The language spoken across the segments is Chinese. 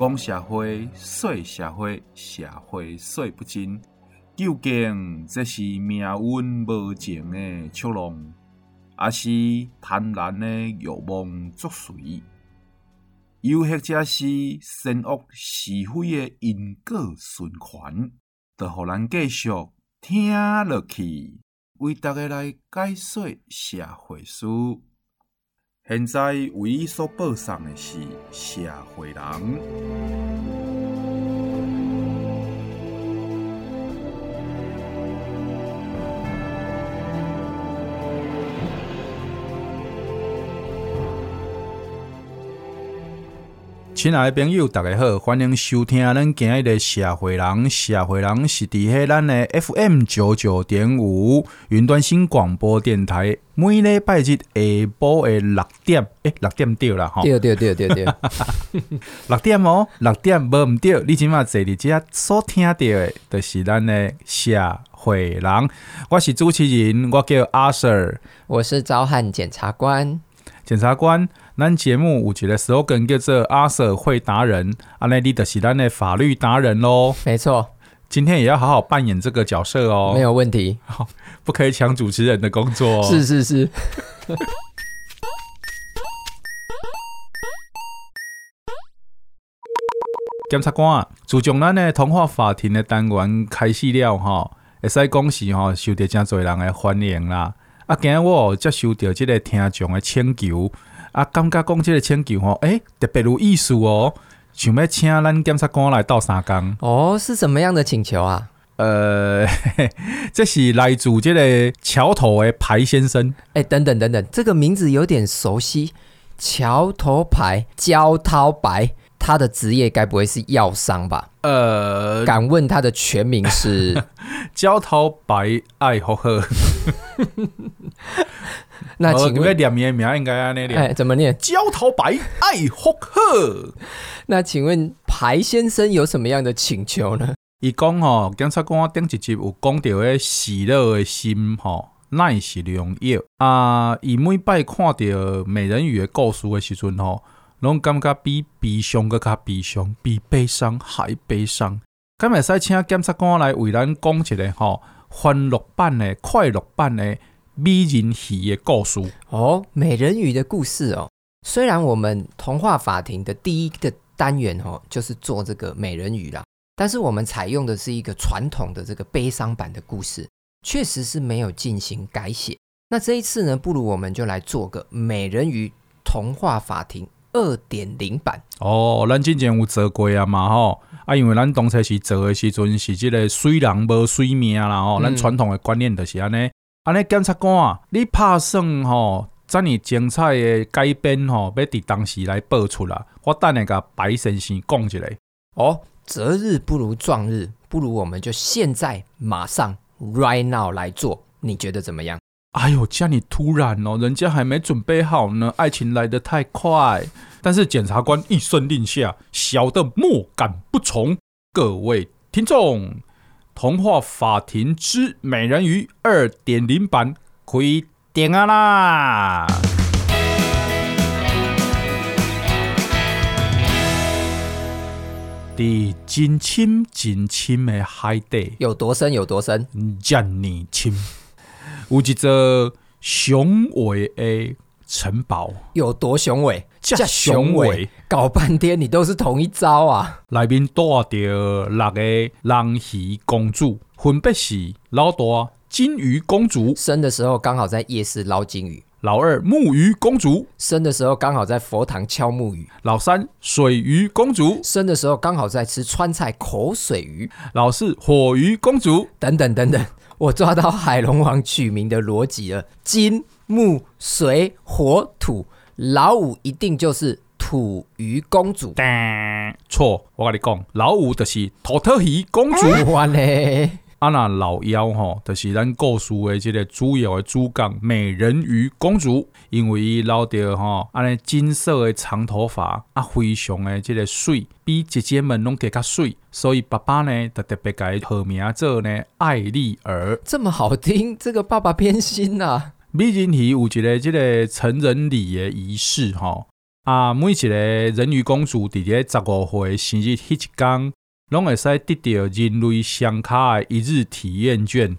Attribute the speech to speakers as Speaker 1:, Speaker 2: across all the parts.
Speaker 1: 讲社会，说社会，社会说不尽，究竟这是命运无情的捉弄，还是贪婪的欲望作祟？又或者是善恶是非的因果循环？就让咱继续听落去，为大家来解说社会史。现在为伊所报送的是社会人。亲爱的朋友，大家好，欢迎收听咱今日的社会人。社会人是伫迄咱的 FM 九九点五云端新广播电台，每礼拜日下晡的六点，诶、欸，六点对了吼，
Speaker 2: 对对对对对，
Speaker 1: 六点哦，六点无毋对，你即马坐伫遮所听到的，就是咱的社会人。我是主持人，我叫阿 Sir，
Speaker 2: 我是召唤检察官，
Speaker 1: 检察官。咱节目有一个 slogan 叫做阿 Sir 会达人，阿内你就是咱的法律达人喽。
Speaker 2: 没错，
Speaker 1: 今天也要好好扮演这个角色哦。
Speaker 2: 没有问题，
Speaker 1: 不可以抢主持人的工作。
Speaker 2: 是是是。
Speaker 1: 检察官，自从咱的童话法庭的单元开始了哈，会使讲是哈，受到真侪人的欢迎啦。啊，今日我接收到这个听众的请求。啊，感觉讲这个请求吼，诶、欸，特别有意思哦，想要请咱检察官来斗三工。
Speaker 2: 哦，是什么样的请求啊？
Speaker 1: 呃，这是来自这个桥头的牌先生。
Speaker 2: 哎、欸，等等等等，这个名字有点熟悉。桥头牌，焦涛白，他的职业该不会是药商吧？呃，敢问他的全名是？
Speaker 1: 焦涛白爱好喝。
Speaker 2: 那请问
Speaker 1: 念名名应该按呢念？
Speaker 2: 哎，怎么念？
Speaker 1: 焦桃白爱福鹤。
Speaker 2: 那请问排先生有什么样的请求呢？
Speaker 1: 伊讲吼，检察官顶一集有讲到诶，喜乐诶心吼，乃是良药啊。伊每摆看到美人鱼诶故事诶时阵吼，拢感觉比悲伤搁较悲伤，比悲伤还悲伤。敢会使请检察官来为咱讲一个吼，欢乐版诶、快乐版的。美人鱼的故事
Speaker 2: 哦，美人鱼的故事哦。虽然我们童话法庭的第一个单元哦，就是做这个美人鱼啦，但是我们采用的是一个传统的这个悲伤版的故事，确实是没有进行改写。那这一次呢，不如我们就来做个美人鱼童话法庭二点零版
Speaker 1: 哦。咱之前有做过啊嘛吼，啊，因为咱当初是做的时阵是这个水人无水命啦吼，咱传统的观念就是安尼。安尼检察官啊，你拍算吼，遮尔精彩的改编吼，要伫当时来播出啦。我等下甲白先生讲一下。
Speaker 2: 哦，择日不如撞日，不如我们就现在马上 right now 来做，你觉得怎么样？
Speaker 1: 哎呦，这么突然哦，人家还没准备好呢，爱情来得太快。但是检察官一声令下，小的莫敢不从。各位听众。童话法庭之美人鱼二点零版开点啊啦！的真深真深的海底
Speaker 2: 有多深？有多深？
Speaker 1: 这么深，有一座雄伟的城堡
Speaker 2: 有多雄伟？这雄伟，搞半天你都是同一招啊！
Speaker 1: 里面住着六个人鱼公主，分别是老大金鱼公主，
Speaker 2: 生的时候刚好在夜市捞金鱼；
Speaker 1: 老二木鱼公主，
Speaker 2: 生的时候刚好在佛堂敲木鱼；
Speaker 1: 老三水鱼公主，
Speaker 2: 生的时候刚好在吃川菜口水鱼；
Speaker 1: 老四火鱼公主，
Speaker 2: 等等等等，我抓到海龙王取名的逻辑了，金。木水火土，老五一定就是土鱼公主。
Speaker 1: 错，我跟你讲，老五就是土特鱼公主。
Speaker 2: 完嘞，
Speaker 1: 啊那老幺吼，就是咱故事的这个主要的主角美人鱼公主，因为伊留着吼，安尼金色的长头发，啊，非常的这个水，比姐姐们拢更加水，所以爸爸呢，就特别改号名做呢艾丽儿。
Speaker 2: 这么好听，这个爸爸偏心呐、啊。
Speaker 1: 美人鱼有一个这个成人礼的仪式，哈，啊，每一个人鱼公主伫咧十五岁生日迄一天，拢会使得到人类相卡的一日体验券。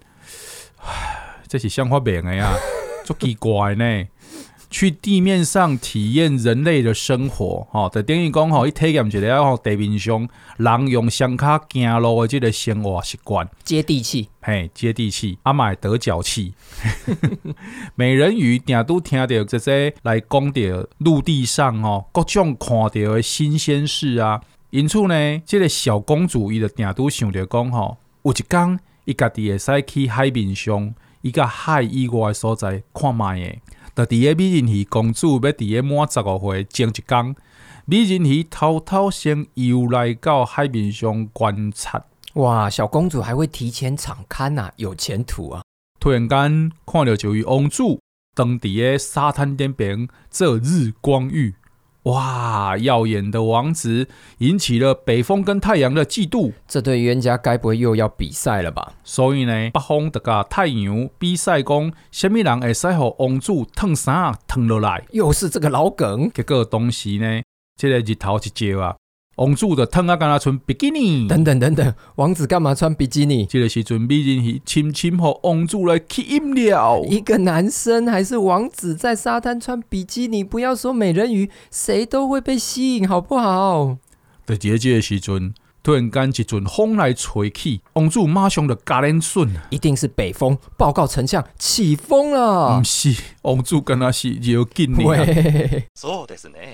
Speaker 1: 这是想发明的呀，足奇怪呢。去地面上体验人类的生活，吼，就等于讲吼，伊体验一个吼地面上人用双卡行路的即个生活习惯，
Speaker 2: 接地气，
Speaker 1: 嘿，接地气，阿买得脚气。美人鱼定都听到这些来讲到陆地上吼各种看到的新鲜事啊，因此呢，这个小公主伊就定都想着讲吼，有一天伊家己会使去海面上，伊个海以外的所在看卖的。在伫个美人鱼公主要伫个满十五岁前一天，美人鱼偷偷先游来到海面上观察。
Speaker 2: 哇，小公主还会提前场勘呐，有前途啊！
Speaker 1: 突然间看到一位王子，当伫个沙滩边边做日光浴。哇！耀眼的王子引起了北风跟太阳的嫉妒，
Speaker 2: 这对冤家该不会又要比赛了吧？
Speaker 1: 所以呢，北风得个太阳比赛讲，什么人会使互王子烫衫烫落来？
Speaker 2: 又是这个老梗。
Speaker 1: 结果当时呢，这个日头一照啊。王子的汤啊，干嘛穿比基尼？
Speaker 2: 等等等等，王子干嘛穿比基尼？
Speaker 1: 这个时阵，美人鱼轻轻和王子来吸引了。
Speaker 2: 一个男生还是王子在沙滩穿比基尼？不要说美人鱼，谁都会被吸引，好不好？
Speaker 1: 在结界时阵。突然间，一阵风来吹起，王子马上就加脸顺，
Speaker 2: 一定是北风报告丞相起风了。
Speaker 1: 不是，王子跟他是有劲的。
Speaker 2: 喂，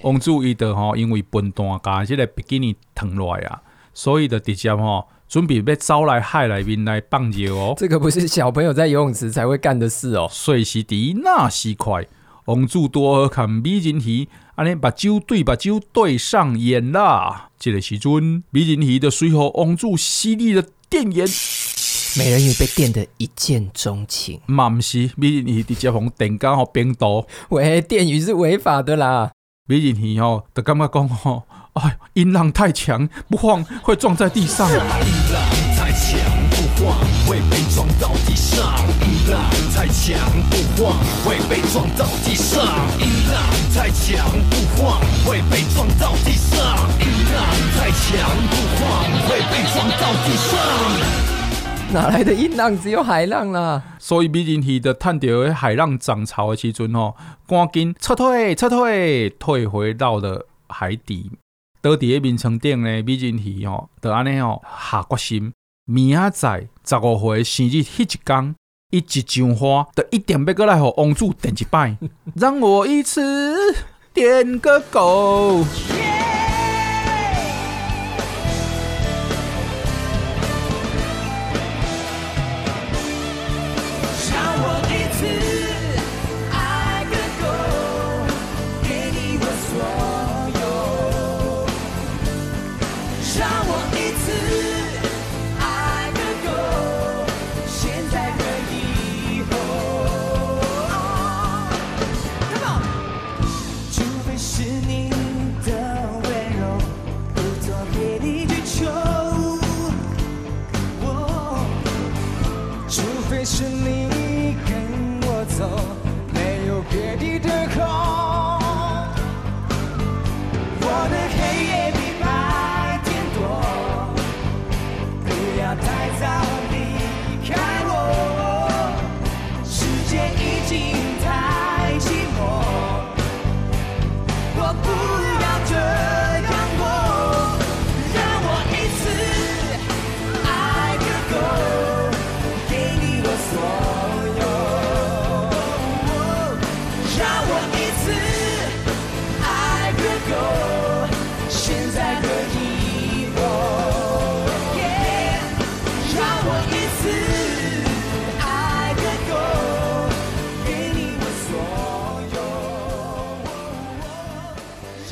Speaker 1: 王子伊的吼，因为笨蛋，把这个比基尼烫落来啊，所以就直接吼准备要走来海里面来放尿哦。
Speaker 2: 这个不是小朋友在游泳池才会干的事哦。
Speaker 1: 随时的那时快，王子多好看美人鱼。安尼把酒对把酒对上眼啦！这个时阵，美人鱼的水后王子犀利的电眼，
Speaker 2: 美人鱼被电得一见钟情。
Speaker 1: 嘛不是，美人鱼直接从电杆和冰毒。
Speaker 2: 喂，电鱼是违法的啦！
Speaker 1: 美人鱼哦，就感觉讲吼，哎，音浪太强，不晃会撞在地上。音浪太强，不晃会被撞到地上，音浪太强不晃，会被撞到地上。音浪太强不晃，会被撞到地上。音浪太强不晃，会被撞到地上。哪来的硬浪？只有海浪啦。所以美人鱼的探到海浪涨潮的时阵哦，赶紧撤退，撤退，退回到了海底。到底的眠床顶呢？美人鱼哦，就安尼哦，下决心。明仔载十五岁生日迄一天，伊一上花，就一定要过来，互王子点一摆，让我一次点个够。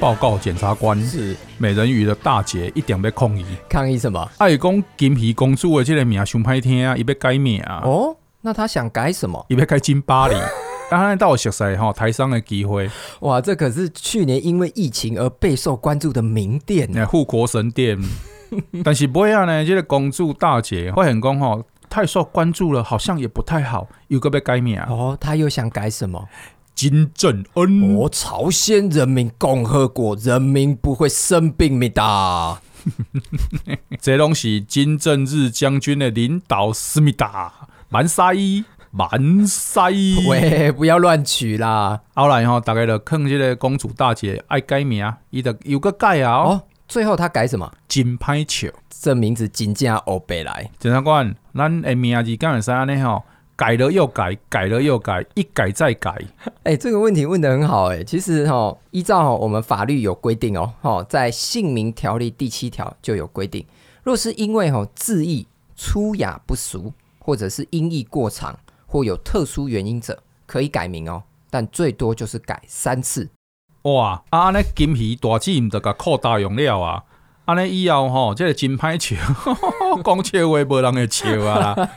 Speaker 1: 报告检察官，
Speaker 2: 是
Speaker 1: 美人鱼的大姐一点被抗议，
Speaker 2: 抗议什么？
Speaker 1: 爱讲金皮公主的这个名太歹听啊，伊要改名啊。
Speaker 2: 哦，那他想改什么？
Speaker 1: 伊要改金巴黎。刚才到熟悉哈台商的机会。
Speaker 2: 哇，这可是去年因为疫情而备受关注的名店，
Speaker 1: 护国神殿。但是不要呢，这个公主大姐会很讲哈，太受关注了，好像也不太好，又个被改名。
Speaker 2: 哦，他又想改什么？
Speaker 1: 金正恩。
Speaker 2: 哦，朝鲜人民共和国人民不会生病咪哒。
Speaker 1: 这拢是金正日将军的领导思密达，满沙伊，满沙伊。
Speaker 2: 喂，不要乱取啦。
Speaker 1: 后来吼，大概就坑这个公主大姐爱改名，伊就有个改啊。哦，
Speaker 2: 最后他改什么？
Speaker 1: 金拍球，
Speaker 2: 这名字真正欧白来。
Speaker 1: 检察官，咱的名字敢会使安尼吼？改了又改，改了又改，一改再改。
Speaker 2: 哎、欸，这个问题问得很好哎、欸。其实哈，依照我们法律有规定哦，哈，在姓名条例第七条就有规定，若是因为哈字义粗雅不俗，或者是音译过长，或有特殊原因者，可以改名哦，但最多就是改三次。
Speaker 1: 哇，啊，安尼金鱼大姊唔得个扩大用料啊！安尼以后吼，这个真歹笑，讲笑话无人会笑啊！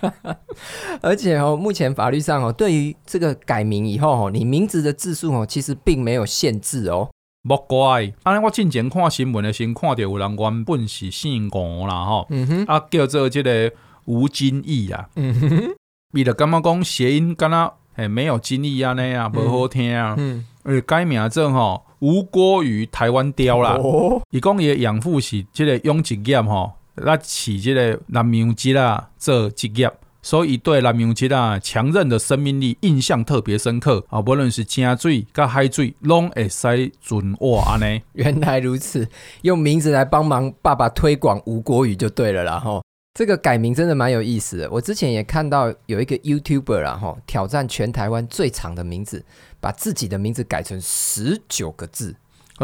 Speaker 2: 而且哦，目前法律上哦，对于这个改名以后哦，你名字的字数哦，其实并没有限制哦。
Speaker 1: 莫怪，安尼我进前看新闻的时候，看到有人原本是姓吴啦吼，嗯哼，啊叫做这个吴金义啊，嗯哼，伊就感觉讲谐音敢若诶没有金义安尼啊，无好听啊，嗯，而改名做吼。吴郭鱼台湾雕啦，伊讲伊养父是即个养殖业吼，那起这个南洋鸡啦做职业，所以对南洋鸡啦强韧的生命力印象特别深刻啊！不论是井水甲海水，拢会使存活安尼。
Speaker 2: 原来如此，用名字来帮忙爸爸推广吴国语就对了啦吼。这个改名真的蛮有意思的。我之前也看到有一个 YouTuber 啊吼，挑战全台湾最长的名字。把自己的名字改成十九个字，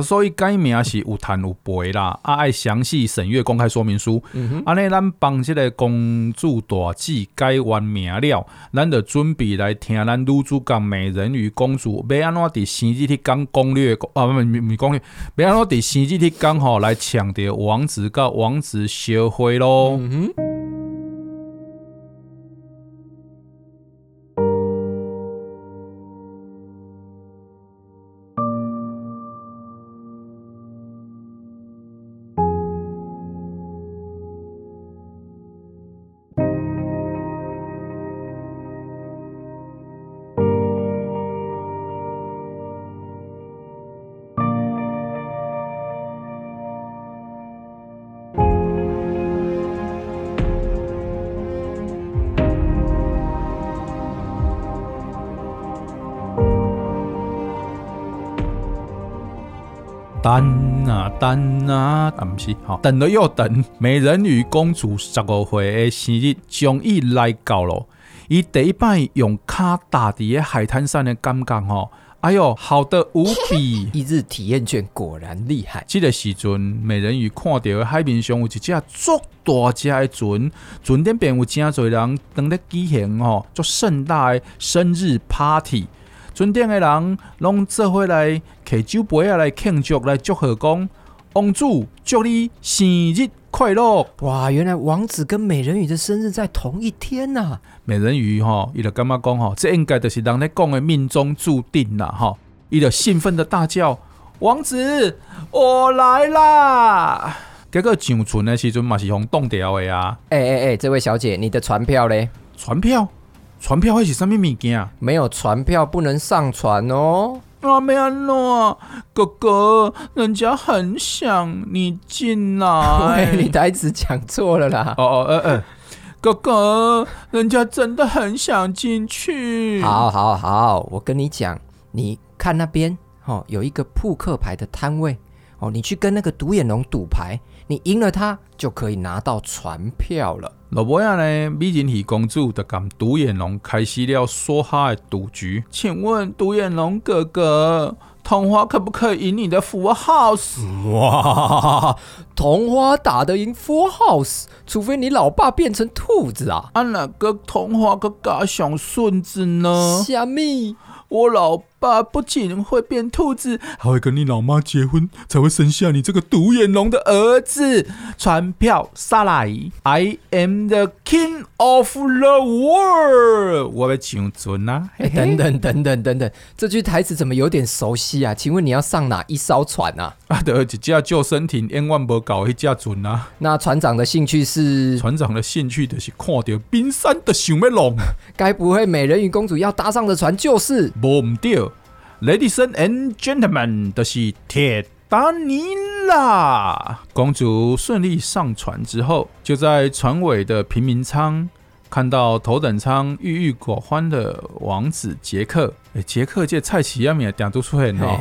Speaker 1: 所以改名是有谈有赔啦，啊爱详细审阅公开说明书。安尼咱帮这个公主大姐改完名了，咱就准备来听咱女主角美人鱼公主要安怎伫生日天讲攻略啊，不不不攻略，要安怎伫生日天讲吼来抢夺王子甲王子相会咯。嗯等啊等啊，啊不是，好等了又等。美人鱼公主十五岁的生日终于来到了，伊第一摆用脚踏伫个海滩上的感觉吼，哎呦，好的无比！
Speaker 2: 一日体验券果然厉害。
Speaker 1: 这个时阵，美人鱼看到海面上有一只足大只的船，船顶边有真侪人等咧举行吼，做盛大的生日 party。尊顶的人拢做伙来摕酒杯啊，来庆祝，来祝贺，讲王子祝你生日快乐！
Speaker 2: 哇，原来王子跟美人鱼的生日在同一天呐、啊！
Speaker 1: 美人鱼吼，伊就感觉讲吼，这应该就是人咧讲的命中注定啦！吼，伊就兴奋的大叫：“王子，我来啦！”结果上船的时阵嘛是用冻掉的啊！
Speaker 2: 哎哎哎，这位小姐，你的船票嘞？
Speaker 1: 船票。船票还是什么物件？
Speaker 2: 没有船票不能上船哦。
Speaker 1: 啊，没安诺，哥哥，人家很想你进来。
Speaker 2: 喂，你台词讲错了啦。
Speaker 1: 哦哦，呃呃，哥哥，人家真的很想进去。
Speaker 2: 好，好，好，我跟你讲，你看那边哦，有一个扑克牌的摊位哦，你去跟那个独眼龙赌牌，你赢了他就可以拿到船票了。老伯呀呢？美人鱼公主就跟独眼龙开始了说哈的赌局。请问独眼龙哥哥，桐花可不可以赢你的 Full House？哇，桐花打得赢 Full House，除非你老爸变成兔子啊！啊，哪个桐花个嘎想顺子呢？虾米？我老爸不仅会变兔子，还会跟你老妈结婚，才会生下你这个独眼龙的儿子。船票杀来，I am the king of the world。我要上船啊！等等等等等等，这句台词怎么有点熟悉啊？请问你要上哪一艘船啊？啊，对，一架救生艇，千万不搞一架船啊！那船长的兴趣是？船长的兴趣就是看到冰山的想要龙。该不会美人鱼公主要搭上的船就是？无唔对，
Speaker 1: Ladies and gentlemen，都是铁达尼啦！公主顺利上船之后，就在船尾的平民舱看到头等舱郁郁寡欢的王子杰克。哎，杰克这菜市仔面点都出现哦？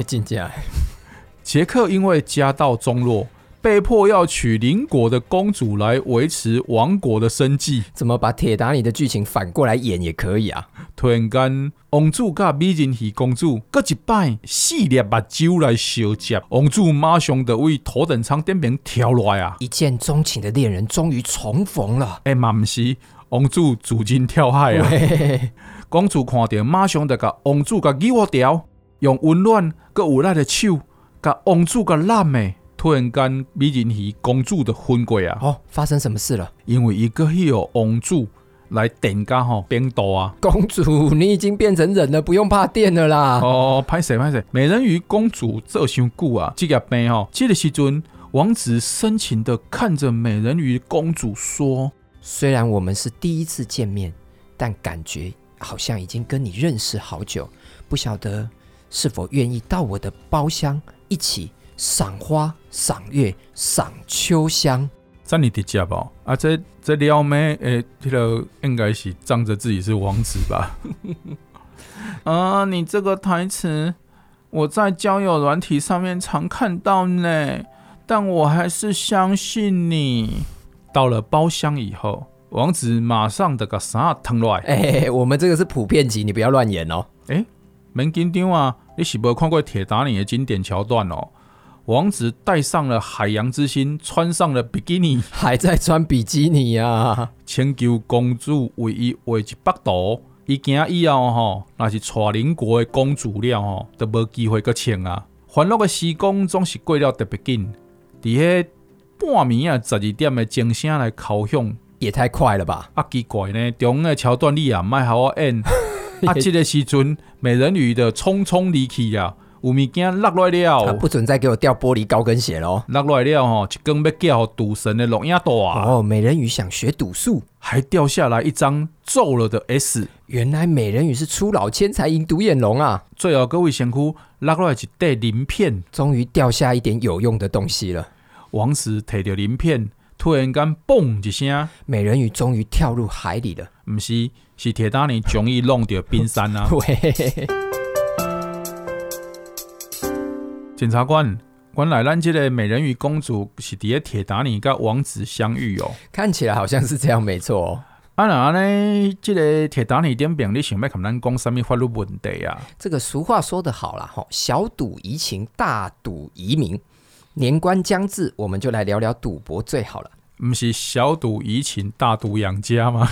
Speaker 1: 杰克因为家道中落。被迫要娶邻国的公主来维持王国的生计，
Speaker 2: 怎么把铁达尼的剧情反过来演也可以啊？
Speaker 1: 突然间，王子甲美人鱼公主各一摆四粒目睭来相接，王子马上就为头等舱顶边跳落来啊！
Speaker 2: 一见钟情的恋人终于重逢了。
Speaker 1: 哎、欸，嘛毋是，王子自尽跳海啊！
Speaker 2: 喂
Speaker 1: 公主看到，马上就把王子给救掉，用温暖个无赖的手，甲王子甲揽的。突然间，美人鱼公主的婚过啊！
Speaker 2: 哦，发生什么事了？
Speaker 1: 因为一个有王子来电家吼变道啊！
Speaker 2: 公主，你已经变成人了，不用怕电了啦！
Speaker 1: 哦，拍谁拍谁，美人鱼公主这伤久啊！这个病吼，这个时阵，王子深情的看着美人鱼公主说：“
Speaker 2: 虽然我们是第一次见面，但感觉好像已经跟你认识好久，不晓得是否愿意到我的包厢一起。”赏花、赏月、赏秋香，
Speaker 1: 在你的家吧？啊，这这撩妹，诶，这个应该是仗着自己是王子吧？啊，你这个台词我在交友软体上面常看到呢，但我还是相信你。到了包厢以后，王子马上的个啥腾来？
Speaker 2: 哎，我们这个是普遍级，你不要乱演哦。
Speaker 1: 哎，没紧张啊，你是不是看过铁达尼的经典桥段哦？王子带上了海洋之心，穿上了比基尼，
Speaker 2: 还在穿比基尼呀、啊！
Speaker 1: 请求公主为伊画一幅图，伊惊以后吼，若是娶邻国的公主了吼，都无机会搁穿啊！欢乐的时光总是过了特别紧，伫迄半暝啊十二点的钟声来敲响，
Speaker 2: 也太快了吧！
Speaker 1: 啊，奇怪呢，中个桥段你也唔爱好我演，啊，这个时阵美人鱼的匆匆离去呀。有物件落来了，
Speaker 2: 不准再给我掉玻璃高跟鞋喽！
Speaker 1: 落来了吼，一根要叫赌神的录影带
Speaker 2: 哦，美人鱼想学赌术，
Speaker 1: 还掉下来一张皱了的 S。
Speaker 2: 原来美人鱼是出老千才赢独眼龙啊！
Speaker 1: 最后各位先哭，落来一袋鳞片，
Speaker 2: 终于掉下一点有用的东西了。
Speaker 1: 王子提着鳞片，突然间嘣一声，
Speaker 2: 美人鱼终于跳入海里了。
Speaker 1: 不是，是铁达尼终于弄到冰山啊！检察官，原来咱这个美人鱼公主是伫个铁达尼跟王子相遇哦。
Speaker 2: 看起来好像是这样，没错哦。
Speaker 1: 啊那呢，这个铁达尼点兵，你想要跟咱讲什么法律问题啊？
Speaker 2: 这个俗话说得好啦，吼，小赌怡情，大赌移民。年关将至，我们就来聊聊赌博最好了。
Speaker 1: 不是小赌怡情，大赌养家吗？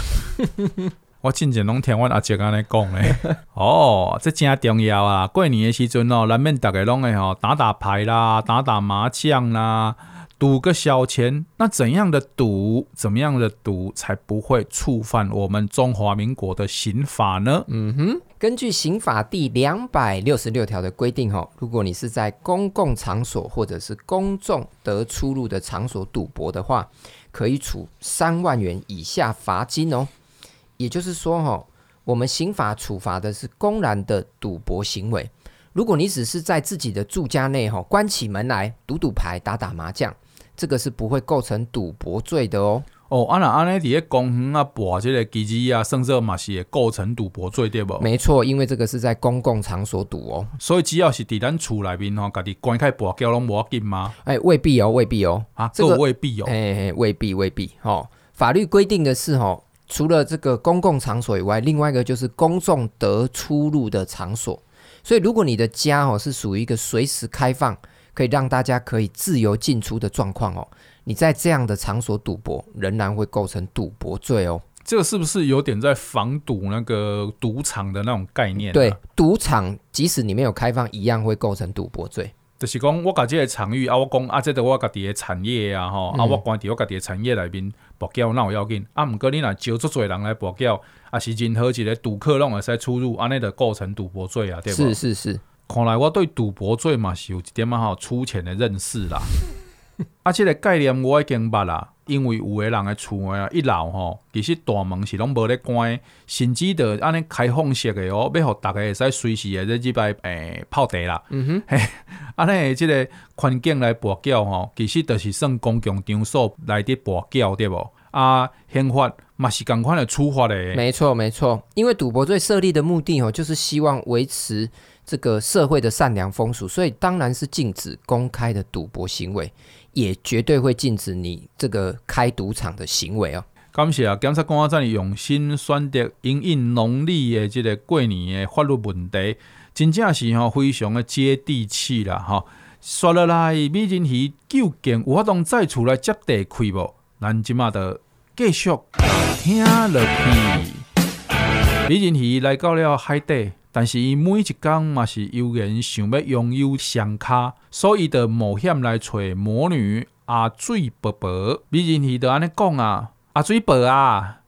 Speaker 1: 我真正拢听阮阿姐安尼讲诶，哦，这真重要啊！过年诶时阵哦，难免大家拢会吼打打牌啦，打打麻将啦，赌个小钱。那怎样的赌，怎么样的赌才不会触犯我们中华民国的刑法呢？
Speaker 2: 嗯哼，根据刑法第两百六十六条的规定，吼，如果你是在公共场所或者是公众得出入的场所赌博的话，可以处三万元以下罚金哦。也就是说，哈，我们刑法处罚的是公然的赌博行为。如果你只是在自己的住家内，哈，关起门来赌赌牌、打打麻将，这个是不会构成赌博罪的哦。
Speaker 1: 哦，啊那安尼伫个公园啊，博这个机子啊，甚至嘛是会构成赌博罪对不？
Speaker 2: 没错，因为这个是在公共场所赌哦。
Speaker 1: 所以只要是伫咱厝内面吼，家己关开博，叫拢无要紧吗？
Speaker 2: 哎，未必哦，未必哦。
Speaker 1: 啊，这个未必哦。
Speaker 2: 哎，未必，未必。哦，法律规定的是哈。除了这个公共场所以外，另外一个就是公众得出入的场所。所以，如果你的家哦是属于一个随时开放，可以让大家可以自由进出的状况哦，你在这样的场所赌博，仍然会构成赌博罪哦。
Speaker 1: 这个是不是有点在防赌那个赌场的那种概念啊？
Speaker 2: 对，赌场即使你没有开放，一样会构成赌博罪。
Speaker 1: 就是讲，我家己个场域啊，我讲啊，即个我家己的产业啊，吼、嗯，啊，我关伫我家己的产业内面博缴，那有要紧。啊，毋过你若招足侪人来博缴，啊，是任何一个赌客拢会使出入，安尼就构成赌博罪啊，对无？
Speaker 2: 是是是，
Speaker 1: 看来我对赌博罪嘛是有一点仔吼粗浅的认识啦。啊，这个概念我已经捌啦。因为有个人的厝啊，一楼吼，其实大门是拢无咧关，甚至着安尼开放式的哦，要互大家会使随时的在即摆诶泡茶啦。嗯哼，嘿，安尼即个环境来跋筊吼，其实就是算公共场所来滴跋筊对无？啊，宪法嘛是共款的处罚的。
Speaker 2: 没错没错，因为赌博罪设立的目的哦，就是希望维持这个社会的善良风俗，所以当然是禁止公开的赌博行为。也绝对会禁止你这个开赌场的行为哦。
Speaker 1: 感谢啊，检察官在用心选择因应农历的这个过年的法律问题，真正是吼非常的接地气啦哈。说了来，美人鱼究竟有法度再出来接地气无？咱即马的继续听落去。美人鱼来到了海底。但是伊每一工嘛是悠然想要拥有双卡，所以就冒险来找魔女阿水伯伯。美人鱼就安尼讲啊，阿水伯啊，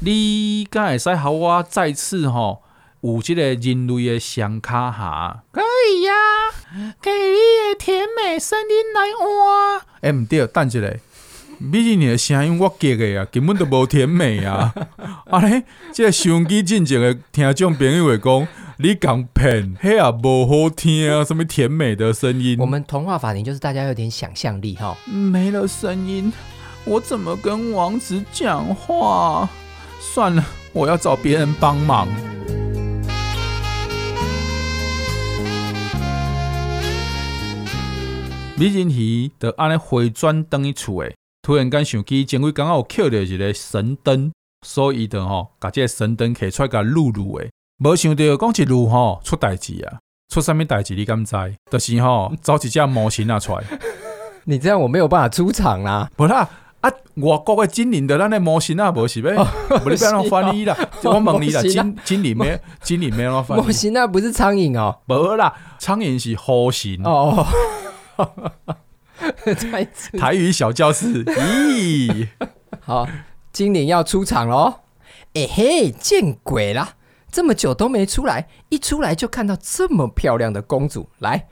Speaker 1: 你敢会使和我再次吼有即个人类的双卡哈？
Speaker 3: 可以呀、啊，给你的甜美声音来换。
Speaker 1: 哎，毋对，等一下，美人鱼的声音我夹的啊，根本都无甜美啊。安尼，即个收音机进前的听众朋友会讲。你讲骗，嘿啊，不好听啊！什么甜美的声音？
Speaker 2: 我们童话法庭就是大家有点想象力哈。
Speaker 3: 没了声音，我怎么跟王子讲话？算了，我要找别人帮忙。
Speaker 1: 美人鱼就安尼回转等于厝诶，突然间想起前几刚好有捡到一个神灯，所以的吼，把这个神灯摕出来给录录诶。没想到讲一路吼出代志啊，出什么代志你敢知？就是吼找一只模型啊出来。
Speaker 2: 你这样我没有办法出场啦。
Speaker 1: 不啦，啊，外国的精灵的那那模型啊，不是呗？不，你不要让翻译啦，我问你啦，精精灵没？精灵没让翻译。
Speaker 2: 模型啊不是苍蝇哦，
Speaker 1: 不啦，苍蝇是弧形
Speaker 2: 哦。
Speaker 1: 台语小教室，咦，
Speaker 2: 好，精灵要出场喽！哎嘿，见鬼啦！这么久都没出来，一出来就看到这么漂亮的公主。来，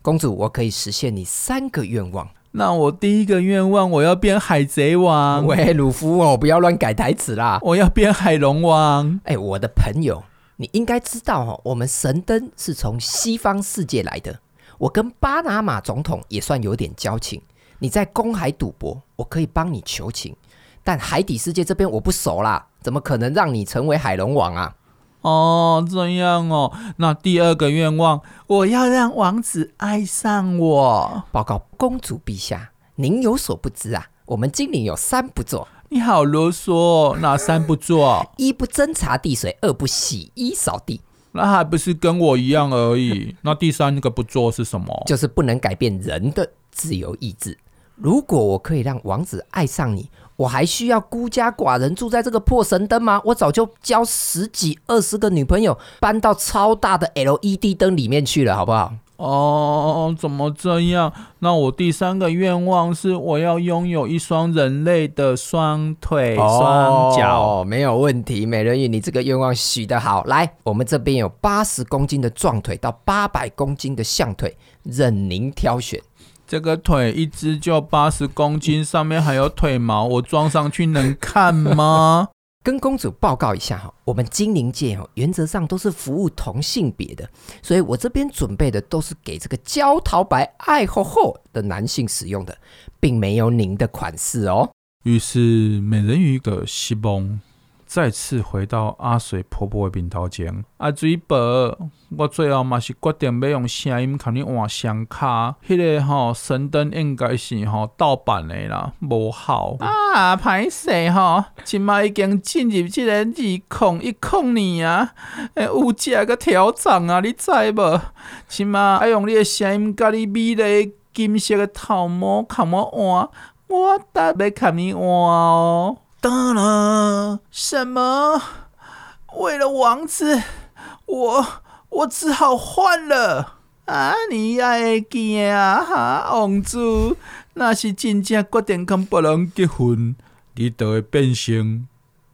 Speaker 2: 公主，我可以实现你三个愿望。
Speaker 3: 那我第一个愿望，我要变海贼王。
Speaker 2: 喂，鲁夫哦，不要乱改台词啦！
Speaker 3: 我要变海龙王。
Speaker 2: 哎，我的朋友，你应该知道哦，我们神灯是从西方世界来的。我跟巴拿马总统也算有点交情。你在公海赌博，我可以帮你求情，但海底世界这边我不熟啦，怎么可能让你成为海龙王啊？
Speaker 3: 哦，这样哦。那第二个愿望，我要让王子爱上我。
Speaker 2: 报告公主陛下，您有所不知啊，我们精灵有三不做。
Speaker 3: 你好啰嗦，哪三不做？
Speaker 2: 一不斟茶递水，二不洗衣扫地。
Speaker 3: 那还不是跟我一样而已。那第三个不做是什么？
Speaker 2: 就是不能改变人的自由意志。如果我可以让王子爱上你，我还需要孤家寡人住在这个破神灯吗？我早就交十几二十个女朋友，搬到超大的 LED 灯里面去了，好不好？
Speaker 3: 哦，怎么这样？那我第三个愿望是，我要拥有一双人类的双腿、双脚。
Speaker 2: 哦，没有问题，美人鱼，你这个愿望许得好。来，我们这边有八十公斤的壮腿到八百公斤的象腿，任您挑选。
Speaker 3: 这个腿一只就八十公斤，上面还有腿毛，我装上去能看吗？
Speaker 2: 跟公主报告一下哈，我们精灵界哦，原则上都是服务同性别的，所以我这边准备的都是给这个焦桃白爱吼吼的男性使用的，并没有您的款式哦。
Speaker 1: 于是美人鱼的希望。再次回到阿水婆婆的面头前，阿水婆，我最后嘛是决定要用声音给你换声卡。迄、个吼神灯应该是吼盗版的啦，无效
Speaker 3: 啊，歹势吼，即马已经进入这个二零一零年啊，诶，有这个挑战啊，你知无？即马爱用你的声音，甲你美丽金色的头毛，给我换，我特别给你换哦。当然，什么？为了王子，我我只好换了啊！你爱见啊哈，王子，那是真正决定跟别人结婚，你都会变成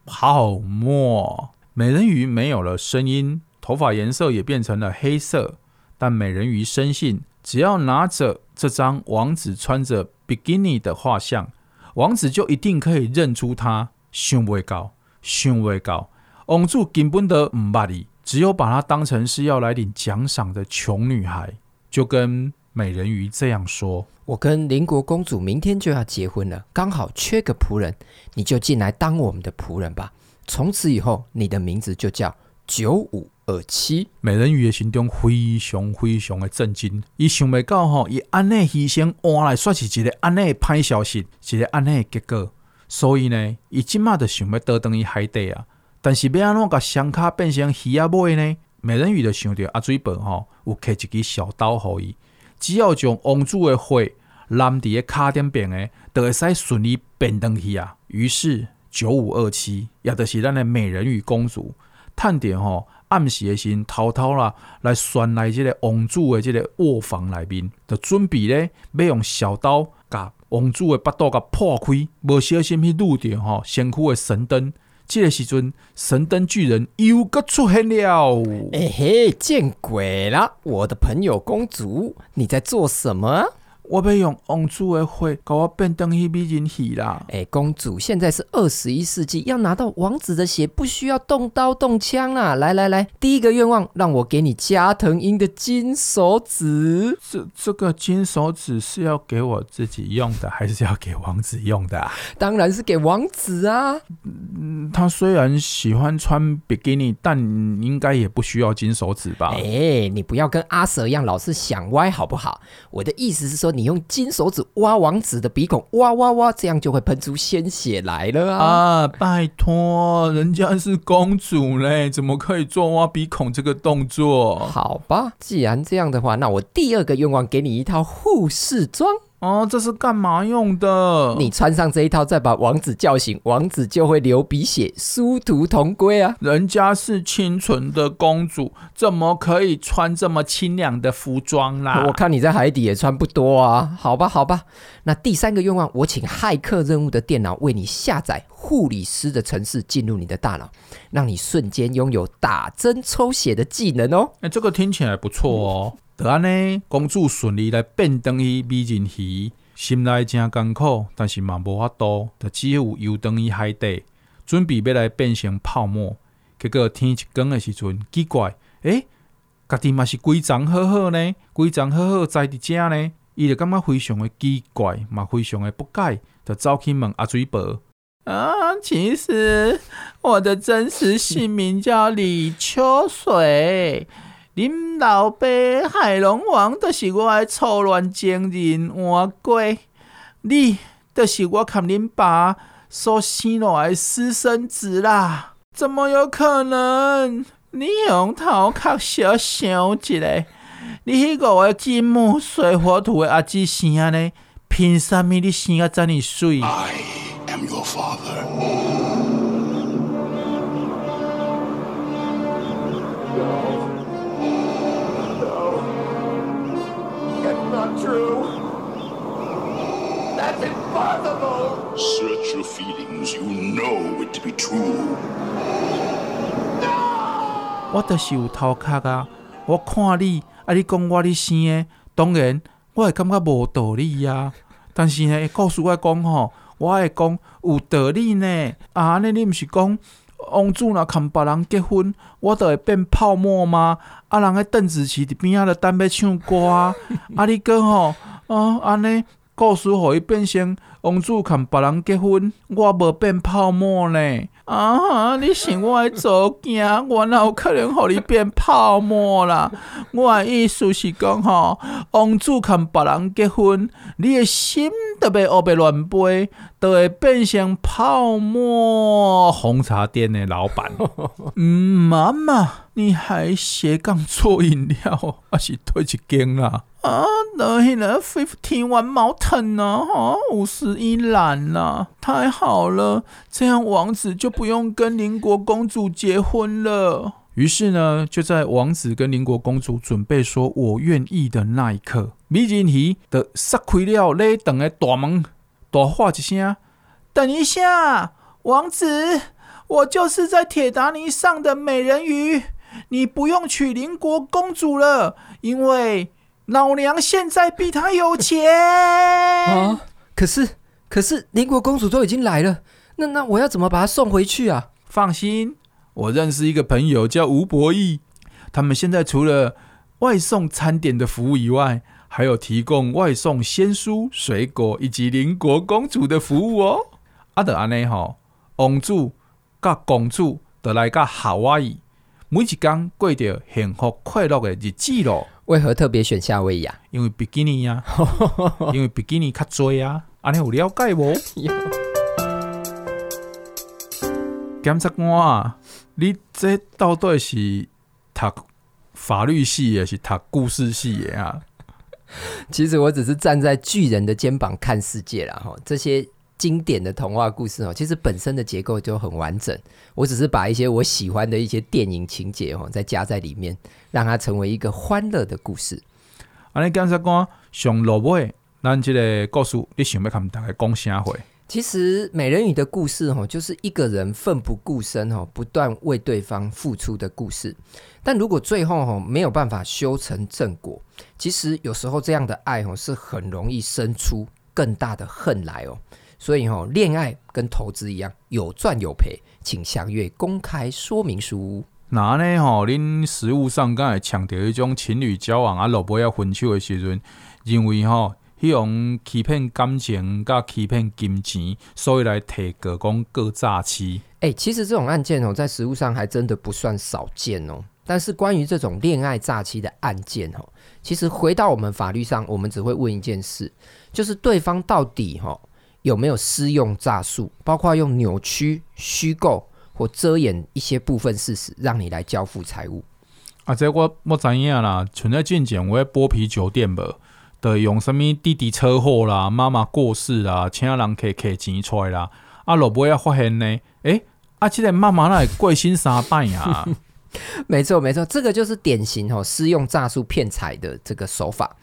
Speaker 3: 泡沫。
Speaker 1: 美人鱼没有了声音，头发颜色也变成了黑色，但美人鱼深信，只要拿着这张王子穿着比基尼的画像。王子就一定可以认出他。想未到，想未到，王子根本都唔捌你，只有把她当成是要来领奖赏的穷女孩，就跟美人鱼这样说：“
Speaker 2: 我跟邻国公主明天就要结婚了，刚好缺个仆人，你就进来当我们的仆人吧。从此以后，你的名字就叫九五二七。”
Speaker 1: 美人鱼的心中非常非常的震惊，伊想未到吼，伊安尼牺牲换来说是一个安内歹消息，一个安内结果。所以呢，伊即马就想要倒转去海底啊，但是要安怎甲双脚变成鱼仔尾呢？美人鱼就想着阿水伯吼有开一支小刀互伊，只要将王子的血淋伫个脚顶边诶，就会使顺利变转去啊。于是九五二七，也就是咱的美人鱼公主，趁着吼暗时的时偷偷啦来钻来即个王子的即个卧房内面，就准备咧要用小刀甲。王子的腹肚甲破开，无小心去撸着吼身躯的神灯。这个时阵，神灯巨人又阁出现了。
Speaker 2: 哎嘿，见鬼了！我的朋友公主，你在做什么？
Speaker 1: 我要用王子的血，给我变成去美人鱼啦！
Speaker 2: 哎，公主，现在是二十一世纪，要拿到王子的血，不需要动刀动枪啊！来来来，第一个愿望，让我给你加藤鹰的金手指。
Speaker 1: 这这个金手指是要给我自己用的，还是要给王子用的啊？
Speaker 2: 当然是给王子啊！
Speaker 1: 嗯，他虽然喜欢穿比基尼，但应该也不需要金手指吧？
Speaker 2: 哎，你不要跟阿蛇一样，老是想歪好不好？我的意思是说，你。你用金手指挖王子的鼻孔，挖挖挖，这样就会喷出鲜血来了啊！
Speaker 1: 啊，拜托，人家是公主嘞，怎么可以做挖鼻孔这个动作？
Speaker 2: 好吧，既然这样的话，那我第二个愿望给你一套护士装。
Speaker 1: 哦，这是干嘛用的？
Speaker 2: 你穿上这一套，再把王子叫醒，王子就会流鼻血，殊途同归啊！
Speaker 1: 人家是清纯的公主，怎么可以穿这么清凉的服装啦？
Speaker 2: 我看你在海底也穿不多啊。好吧，好吧。那第三个愿望，我请骇客任务的电脑为你下载护理师的城市，进入你的大脑，让你瞬间拥有打针抽血的技能哦。
Speaker 1: 哎，这个听起来不错哦。得安尼，公主顺利来变转去美人鱼，心内真艰苦，但是嘛无法度，就只有游转去海底，准备要来变成泡沫。结果天一光的时阵，奇怪，诶，家己嘛是规张好好呢，规张好好在伫遮呢，伊就感觉非常的奇怪，嘛非常的不解，就走去问阿水伯。
Speaker 4: 啊，其实我的真实姓名叫李秋水。恁老爸海龙王都是我的初恋情人换过，你都是我看恁爸所生落来私生子啦，怎么有可能？你用头壳小想一下，你迄个金木水火土的阿姊生呢？凭啥物你生啊这么水 am your father.
Speaker 1: 我就是有头壳啊！我看你，啊，你讲我你生的，当然我会感觉无道理呀、啊。但是呢，告诉我讲吼，我会讲有道理呢。啊，安尼你毋是讲王子若牵别人结婚，我都会变泡沫吗？啊，人迄邓紫棋伫边仔咧等要唱歌啊！啊，你讲吼，哦，安尼故事互伊变成王子跟别人结婚，我无变泡沫呢？啊！你是我的祖囝，我哪有可能互你变泡沫啦？我的意思是讲吼，王子跟别人结婚，你的心都被乌白乱飞，都会变成泡沫。红茶店的老板，嗯，妈妈，你还斜杠做饮料，还是推一间啦？啊，那迄个 Fifty One Mountain 呢？哈，五十一兰呐，太好了，这样王子就不用跟邻国公主结婚了。于是呢，就在王子跟邻国公主准备说“我愿意”的那一刻，美人鱼的撒开了礼堂的大门，大喊一声：“等一下，王子，我就是在铁达尼上的美人鱼，你不用娶邻国公主了，因为。”老娘现在比他有钱
Speaker 2: 啊！可是，可是邻国公主都已经来了，那那我要怎么把她送回去啊？
Speaker 1: 放心，我认识一个朋友叫吴博义，他们现在除了外送餐点的服务以外，还有提供外送鲜蔬、水果以及邻国公主的服务哦。阿德安内吼，王子甲公主都来到夏威夷，每一天过着幸福快乐的日子咯。
Speaker 2: 为何特别选夏威夷啊？
Speaker 1: 因为比基尼呀，因为比基尼较多啊。安尼有了解无？检察官啊，你这到底是读法律系的，是读故事系的啊？
Speaker 2: 其实我只是站在巨人的肩膀看世界啦，哈，这些经典的童话故事哦，其实本身的结构就很完整。我只是把一些我喜欢的一些电影情节哦，再加在里面，让它成为一个欢乐的故事。
Speaker 1: 啊，你刚才讲上落尾，咱这个故事你想要看大家讲啥会？
Speaker 2: 其实美人鱼的故事哦，就是一个人奋不顾身哦，不断为对方付出的故事。但如果最后哦没有办法修成正果，其实有时候这样的爱哦是很容易生出更大的恨来哦。所以哦，恋爱跟投资一样，有赚有赔，请详阅公开说明书。
Speaker 1: 那呢吼，恁实务上敢会强调一种情侣交往啊，落尾要分手的时阵，认为吼。希望欺骗感情，加欺骗金钱，所以来提告讲个诈欺。
Speaker 2: 哎、欸，其实这种案件哦，在实务上还真的不算少见哦。但是关于这种恋爱诈欺的案件哦，其实回到我们法律上，我们只会问一件事，就是对方到底哈有没有私用诈术，包括用扭曲、虚构或遮掩一些部分事实，让你来交付财物。
Speaker 1: 啊，这我我知影啦，存在进前我在剥皮酒店吧。的用什么弟弟车祸啦，妈妈过世啦，请人去摕钱出来啦，啊，落尾要发现呢，诶，啊，这个妈妈那贵姓三拜呀？
Speaker 2: 没错没错，这个就是典型哦，私用诈术骗财的这个手法。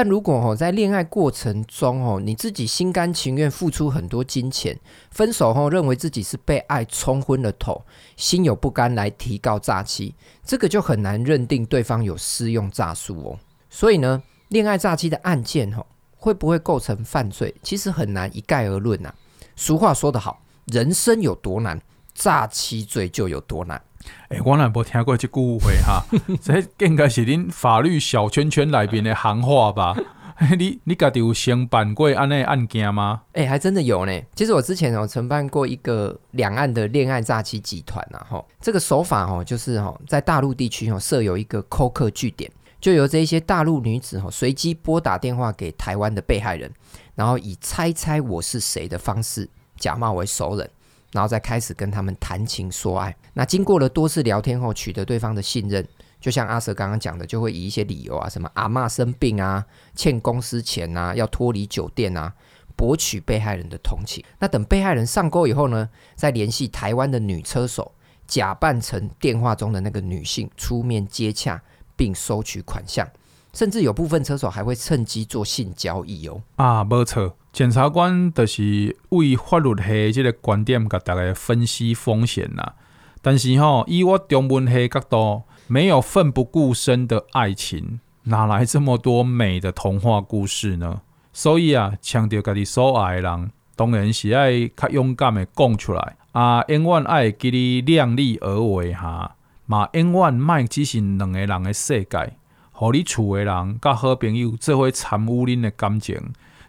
Speaker 2: 但如果哦，在恋爱过程中哦，你自己心甘情愿付出很多金钱，分手后认为自己是被爱冲昏了头，心有不甘来提告诈欺，这个就很难认定对方有私用诈术哦。所以呢，恋爱诈欺的案件，吼，会不会构成犯罪？其实很难一概而论呐。俗话说得好，人生有多难，诈欺罪就有多难。
Speaker 1: 诶、欸，我哪没听过这句话哈？这应该是恁法律小圈圈里边的行话吧？你你家己有承办过安内案件吗？
Speaker 2: 诶、欸，还真的有呢。其实我之前哦承办过一个两岸的恋爱诈欺集团呐，吼，这个手法哦就是吼在大陆地区哦设有一个扣客据点。就由这些大陆女子哈随机拨打电话给台湾的被害人，然后以猜猜我是谁的方式假冒为熟人，然后再开始跟他们谈情说爱。那经过了多次聊天后，取得对方的信任，就像阿蛇刚刚讲的，就会以一些理由啊，什么阿嬷生病啊、欠公司钱啊、要脱离酒店啊，博取被害人的同情。那等被害人上钩以后呢，再联系台湾的女车手，假扮成电话中的那个女性出面接洽。并收取款项，甚至有部分车手还会趁机做性交易哦。
Speaker 1: 啊，没错，检察官就是为法律系这个观点，甲大家分析风险呐。但是吼，以我中文系角度，没有奋不顾身的爱情，哪来这么多美的童话故事呢？所以啊，强调家己所爱的人，当然是爱较勇敢的讲出来啊，永远爱记你量力而为哈。嘛，永远莫只是两个人的世界，互你厝的人甲好朋友做伙参与恁的感情，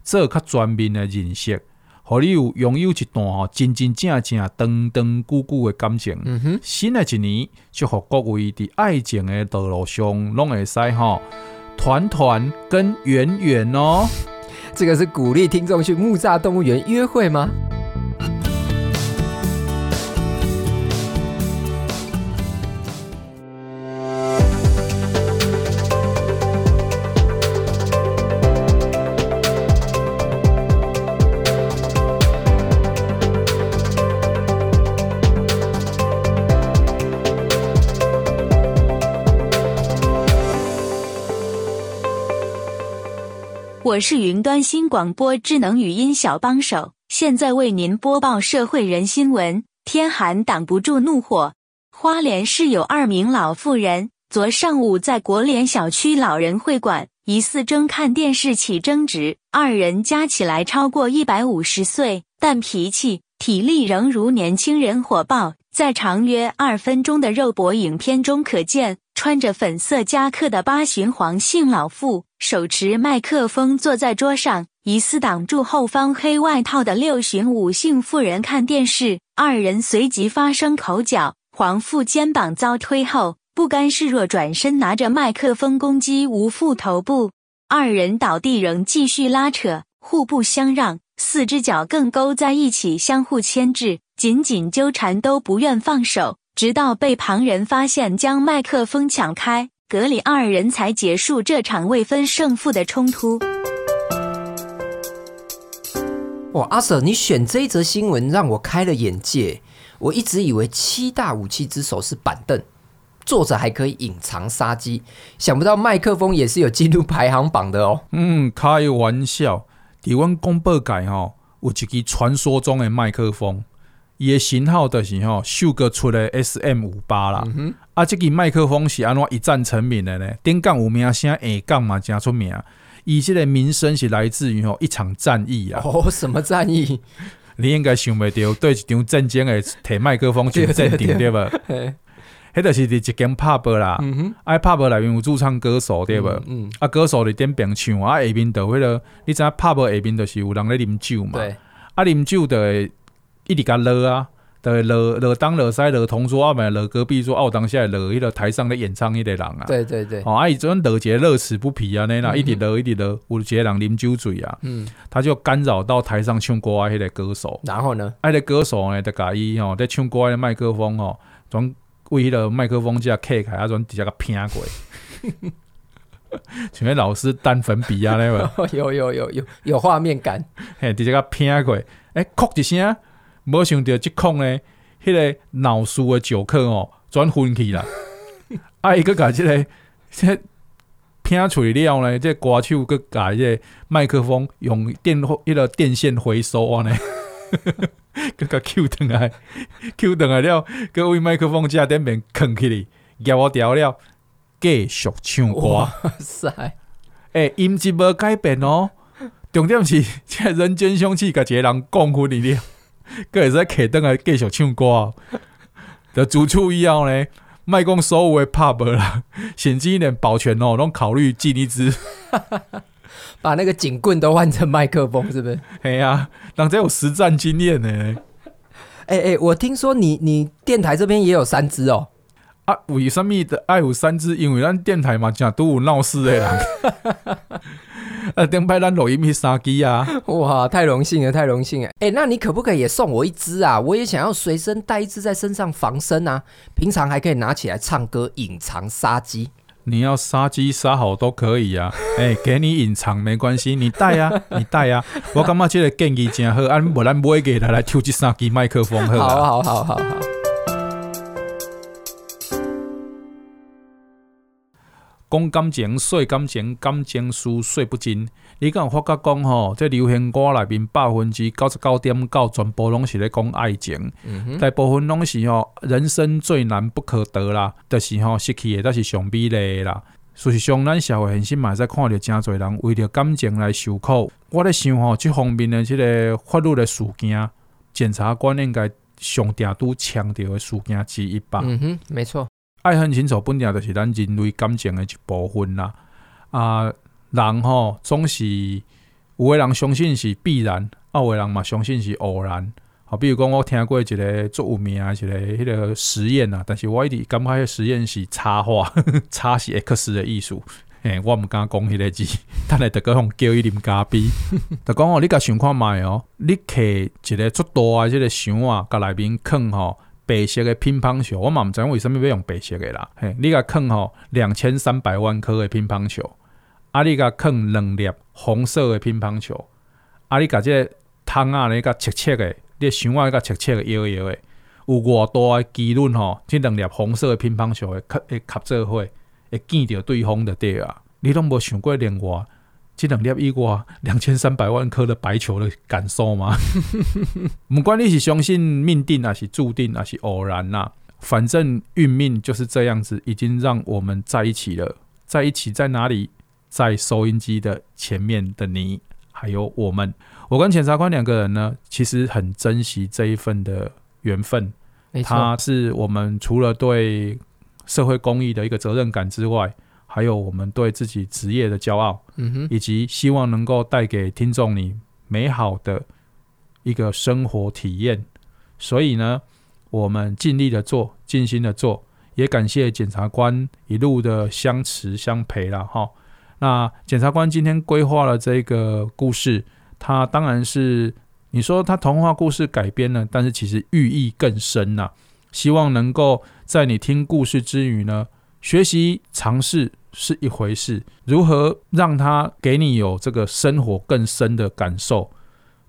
Speaker 1: 做较全面的认识，互你有拥有一段吼真真正正长长久久的感情。嗯哼，新的一年，祝福各位伫爱情的道路上，拢会使吼团团跟圆圆哦。
Speaker 2: 这个是鼓励听众去木栅动物园约会吗？
Speaker 5: 我是云端新广播智能语音小帮手，现在为您播报社会人新闻。天寒挡不住怒火，花莲市有二名老妇人，昨上午在国联小区老人会馆疑似争看电视起争执，二人加起来超过一百五十岁，但脾气、体力仍如年轻人火爆。在长约二分钟的肉搏影片中可见，穿着粉色夹克的八旬黄姓老妇手持麦克风坐在桌上，疑似挡住后方黑外套的六旬吴姓妇人看电视。二人随即发生口角，黄妇肩膀遭推后，不甘示弱，转身拿着麦克风攻击吴妇头部。二人倒地仍继续拉扯，互不相让，四只脚更勾在一起，相互牵制。紧紧纠缠都不愿放手，直到被旁人发现，将麦克风抢开，格里二人才结束这场未分胜负的冲突。
Speaker 2: 哇，阿 Sir，你选这一则新闻让我开了眼界。我一直以为七大武器之首是板凳，坐着还可以隐藏杀机，想不到麦克风也是有进入排行榜的哦。
Speaker 1: 嗯，开玩笑，台湾广播界吼有一支传说中的麦克风。伊个型号就是吼，秀哥出的 S M 五八啦。啊，即支麦克风是安怎一战成名的呢？顶港有名声，下港嘛真出名。伊即个名声是来自于吼一场战役啊。
Speaker 2: 哦，什么战役？
Speaker 1: 你应该想袂到，对一场战争的提麦克风就镇定对吧？迄著是伫一间 pub 啦，嗯哼，啊 pub 里面有驻唱歌手对吧？嗯，啊歌手伫点边唱，啊下面就迄个，你知影 pub 下面就是有人咧啉酒嘛？对，啊啉酒的。一直甲落啊，对，落落东落西落同桌啊，咪落隔壁桌，哦，当下落迄个台上咧演唱迄个人啊，
Speaker 2: 对对对，
Speaker 1: 哦，啊，伊阵落一个乐此不疲啊，那啦，一直落一直落，有一个人啉酒醉啊，嗯，他就干扰到台上唱歌啊，迄个歌手，
Speaker 2: 然后呢，
Speaker 1: 啊，迄个歌手呢，就甲伊吼，在唱歌的麦克风哦，转为迄个麦克风架开开，啊，转底下个偏过，像迄老师单粉笔啊，那个，
Speaker 2: 有有有有有画面感，
Speaker 1: 嘿，底下个偏过，诶，哭一声。没想到即空呢，迄个脑输的酒客哦，转昏去啦。啊，伊个甲即个，这拼出了呢，这歌手个甲这麦克风用电迄个电线回收啊呢，个个 Q 登来，Q 登来了，各位麦克风架顶面囥起哩，夹我调了，继续唱歌。哇
Speaker 2: 塞！诶、
Speaker 1: 欸，音质无改变哦，重点是这人间凶器，甲一个人讲昏你了。搁会使客灯来继续唱歌，的主厨以后呢，卖讲所有的 pub 啦，甚至连保全哦，拢考虑进一支，
Speaker 2: 把那个警棍都换成麦克风，是不是？
Speaker 1: 哎呀，人家有实战经验呢。
Speaker 2: 哎哎、我听说你你电台这边也有三支哦。
Speaker 1: 啊，为什么的爱有三支？因为咱电台嘛，正都有闹事的人。呃，顶摆咱录音去三支啊！
Speaker 2: 哇，太荣幸了，太荣幸了！哎、欸，那你可不可以也送我一支啊？我也想要随身带一支在身上防身啊，平常还可以拿起来唱歌，隐藏杀机。
Speaker 1: 你要杀鸡杀好都可以啊！哎、欸，给你隐藏没关系，你带啊，你带啊！我感觉这个建议真好，啊，不然买给他来抽这三支麦克风好，
Speaker 2: 好好好好好。
Speaker 1: 讲感情，说感情，感情事说不尽。你敢有发觉讲吼，这流行歌里面百分之九十九点九全部拢是咧讲爱情，大部分拢是吼人生最难不可得啦，就是吼失去的，才是上美丽的啦。事实上，咱社会现实嘛，在看到真侪人为着感情来受苦。我咧想吼，即方面的即个法律的事件，检察官应该上定拄强调的事件之一吧。
Speaker 2: 嗯哼，没错。
Speaker 1: 爱恨情仇本来就是咱人类感情的一部分啦。啊，人吼总是有的人相信是必然，啊，有的人嘛相信是偶然。好，比如讲我听过一个足有名啊，一个迄个实验啊，但是我一直感觉迄个实验是插画，插是 X 的艺术。嘿，我毋敢讲迄个字，等下得个互叫伊啉咖啡。就讲哦，你甲想看觅哦，你摕一个足大啊即个箱啊，甲内面囥吼。白色的乒乓球，我嘛毋知影为什物要用白色的啦。嘿，你甲囥吼两千三百万颗的乒乓球，啊，你甲囥两粒红色的乒乓球，啊，你甲这个桶啊，你甲切切的，你想啊，甲切切的摇摇的，有偌大的几率吼，这两粒红色的乒乓球会合会合做伙，会见着对方的对啊。你拢无想过另外。这两粒以外，两千三百万颗的白球的感受吗？不管你是相信命定还是注定还是偶然呐、啊，反正运命就是这样子，已经让我们在一起了。在一起在哪里？在收音机的前面的你，还有我们，我跟检察官两个人呢，其实很珍惜这一份的缘分。它是我们除了对社会公益的一个责任感之外，还有我们对自己职业的骄傲，
Speaker 2: 嗯哼，
Speaker 1: 以及希望能够带给听众你美好的一个生活体验。所以呢，我们尽力的做，尽心的做，也感谢检察官一路的相持相陪了哈。那检察官今天规划了这个故事，他当然是你说他童话故事改编了，但是其实寓意更深呐、啊。希望能够在你听故事之余呢，学习尝试。是一回事，如何让他给你有这个生活更深的感受，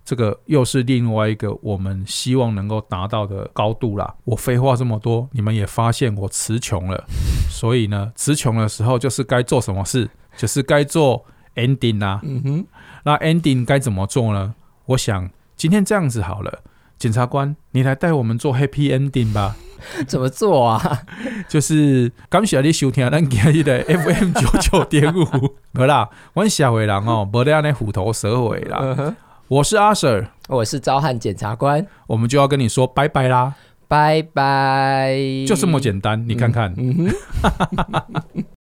Speaker 1: 这个又是另外一个我们希望能够达到的高度啦。我废话这么多，你们也发现我词穷了，所以呢，词穷的时候就是该做什么事，就是该做 ending 啦。嗯哼，那 ending 该怎么做呢？我想今天这样子好了，检察官，你来带我们做 happy ending 吧。
Speaker 2: 怎么做啊？
Speaker 1: 就是感谢你收听咱今日的 FM 九九点五，好啦，阮社会人哦，无得安尼虎头蛇尾啦。Uh. 我是阿 Sir，
Speaker 2: 我是昭汉检察官，
Speaker 1: 我们就要跟你说拜拜啦，
Speaker 2: 拜拜，
Speaker 1: 就这么简单，你看看。嗯嗯